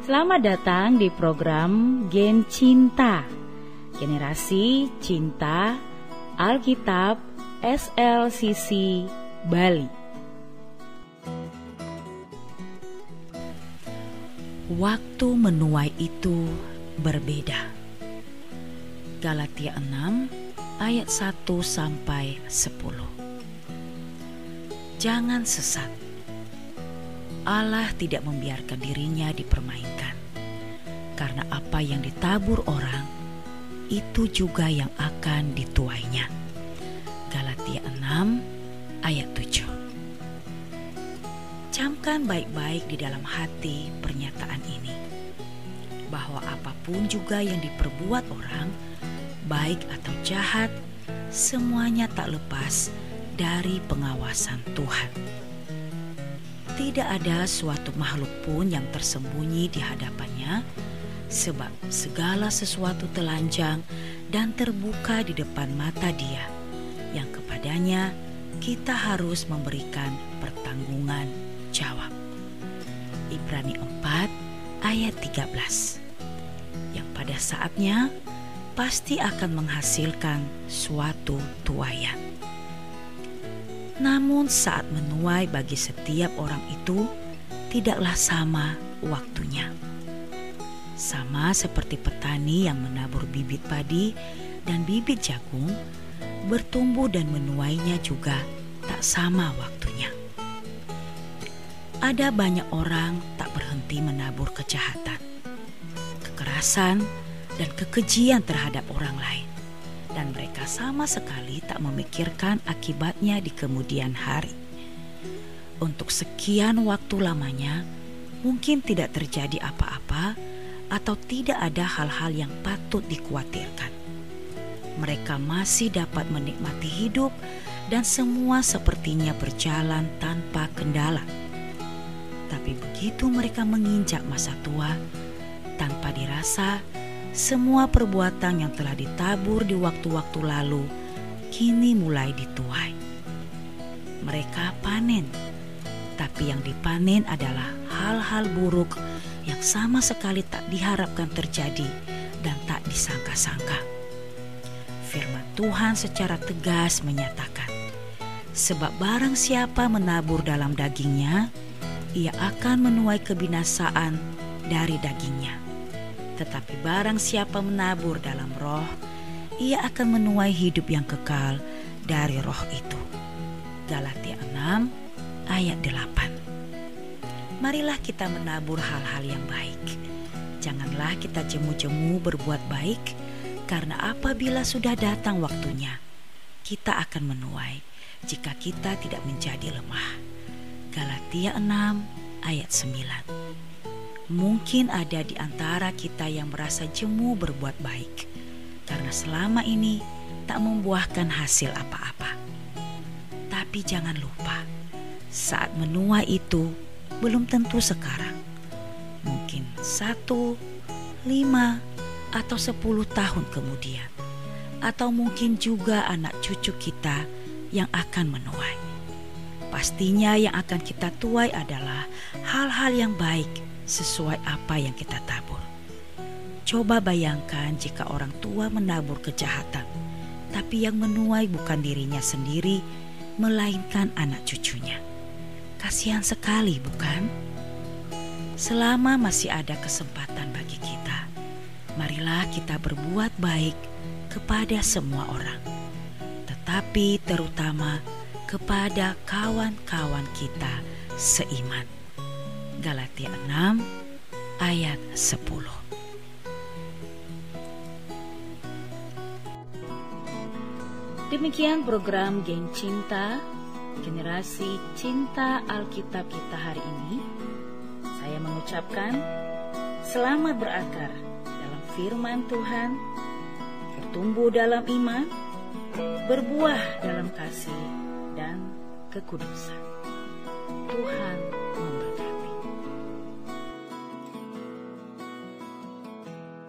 Selamat datang di program Gen Cinta. Generasi Cinta Alkitab SLCC Bali. Waktu menuai itu berbeda. Galatia 6 ayat 1 sampai 10 Jangan sesat. Allah tidak membiarkan dirinya dipermainkan. Karena apa yang ditabur orang, itu juga yang akan dituainya. Galatia 6 ayat 7 Camkan baik-baik di dalam hati pernyataan ini. Bahwa apa pun juga yang diperbuat orang, baik atau jahat, semuanya tak lepas dari pengawasan Tuhan. Tidak ada suatu makhluk pun yang tersembunyi di hadapannya, sebab segala sesuatu telanjang dan terbuka di depan mata Dia, yang kepadanya kita harus memberikan pertanggungan jawab. Ibrani 4 ayat 13 yang pada saatnya pasti akan menghasilkan suatu tuayan. Namun, saat menuai bagi setiap orang itu tidaklah sama waktunya. Sama seperti petani yang menabur bibit padi dan bibit jagung, bertumbuh dan menuainya juga tak sama waktunya. Ada banyak orang tak berhenti menabur kejahatan, kekerasan, dan kekejian terhadap orang lain dan mereka sama sekali tak memikirkan akibatnya di kemudian hari. Untuk sekian waktu lamanya, mungkin tidak terjadi apa-apa atau tidak ada hal-hal yang patut dikhawatirkan. Mereka masih dapat menikmati hidup dan semua sepertinya berjalan tanpa kendala. Tapi begitu mereka menginjak masa tua, tanpa dirasa semua perbuatan yang telah ditabur di waktu-waktu lalu kini mulai dituai. Mereka panen, tapi yang dipanen adalah hal-hal buruk yang sama sekali tak diharapkan terjadi dan tak disangka-sangka. Firman Tuhan secara tegas menyatakan, "Sebab barang siapa menabur dalam dagingnya, ia akan menuai kebinasaan dari dagingnya." Tetapi barang siapa menabur dalam roh, ia akan menuai hidup yang kekal dari roh itu. Galatia 6 ayat 8 Marilah kita menabur hal-hal yang baik. Janganlah kita jemu-jemu berbuat baik, karena apabila sudah datang waktunya, kita akan menuai jika kita tidak menjadi lemah. Galatia 6 ayat 9 Mungkin ada di antara kita yang merasa jemu berbuat baik karena selama ini tak membuahkan hasil apa-apa. Tapi jangan lupa, saat menuai itu belum tentu sekarang. Mungkin satu, lima, atau sepuluh tahun kemudian. Atau mungkin juga anak cucu kita yang akan menuai. Pastinya yang akan kita tuai adalah hal-hal yang baik sesuai apa yang kita tabur. Coba bayangkan jika orang tua menabur kejahatan, tapi yang menuai bukan dirinya sendiri, melainkan anak cucunya. Kasihan sekali, bukan? Selama masih ada kesempatan bagi kita, marilah kita berbuat baik kepada semua orang, tetapi terutama kepada kawan-kawan kita seiman. Galatia 6 ayat 10. Demikian program Geng Cinta, generasi cinta Alkitab kita hari ini. Saya mengucapkan selamat berakar dalam firman Tuhan, bertumbuh dalam iman, berbuah dalam kasih dan kekudusan. Tuhan memberkati.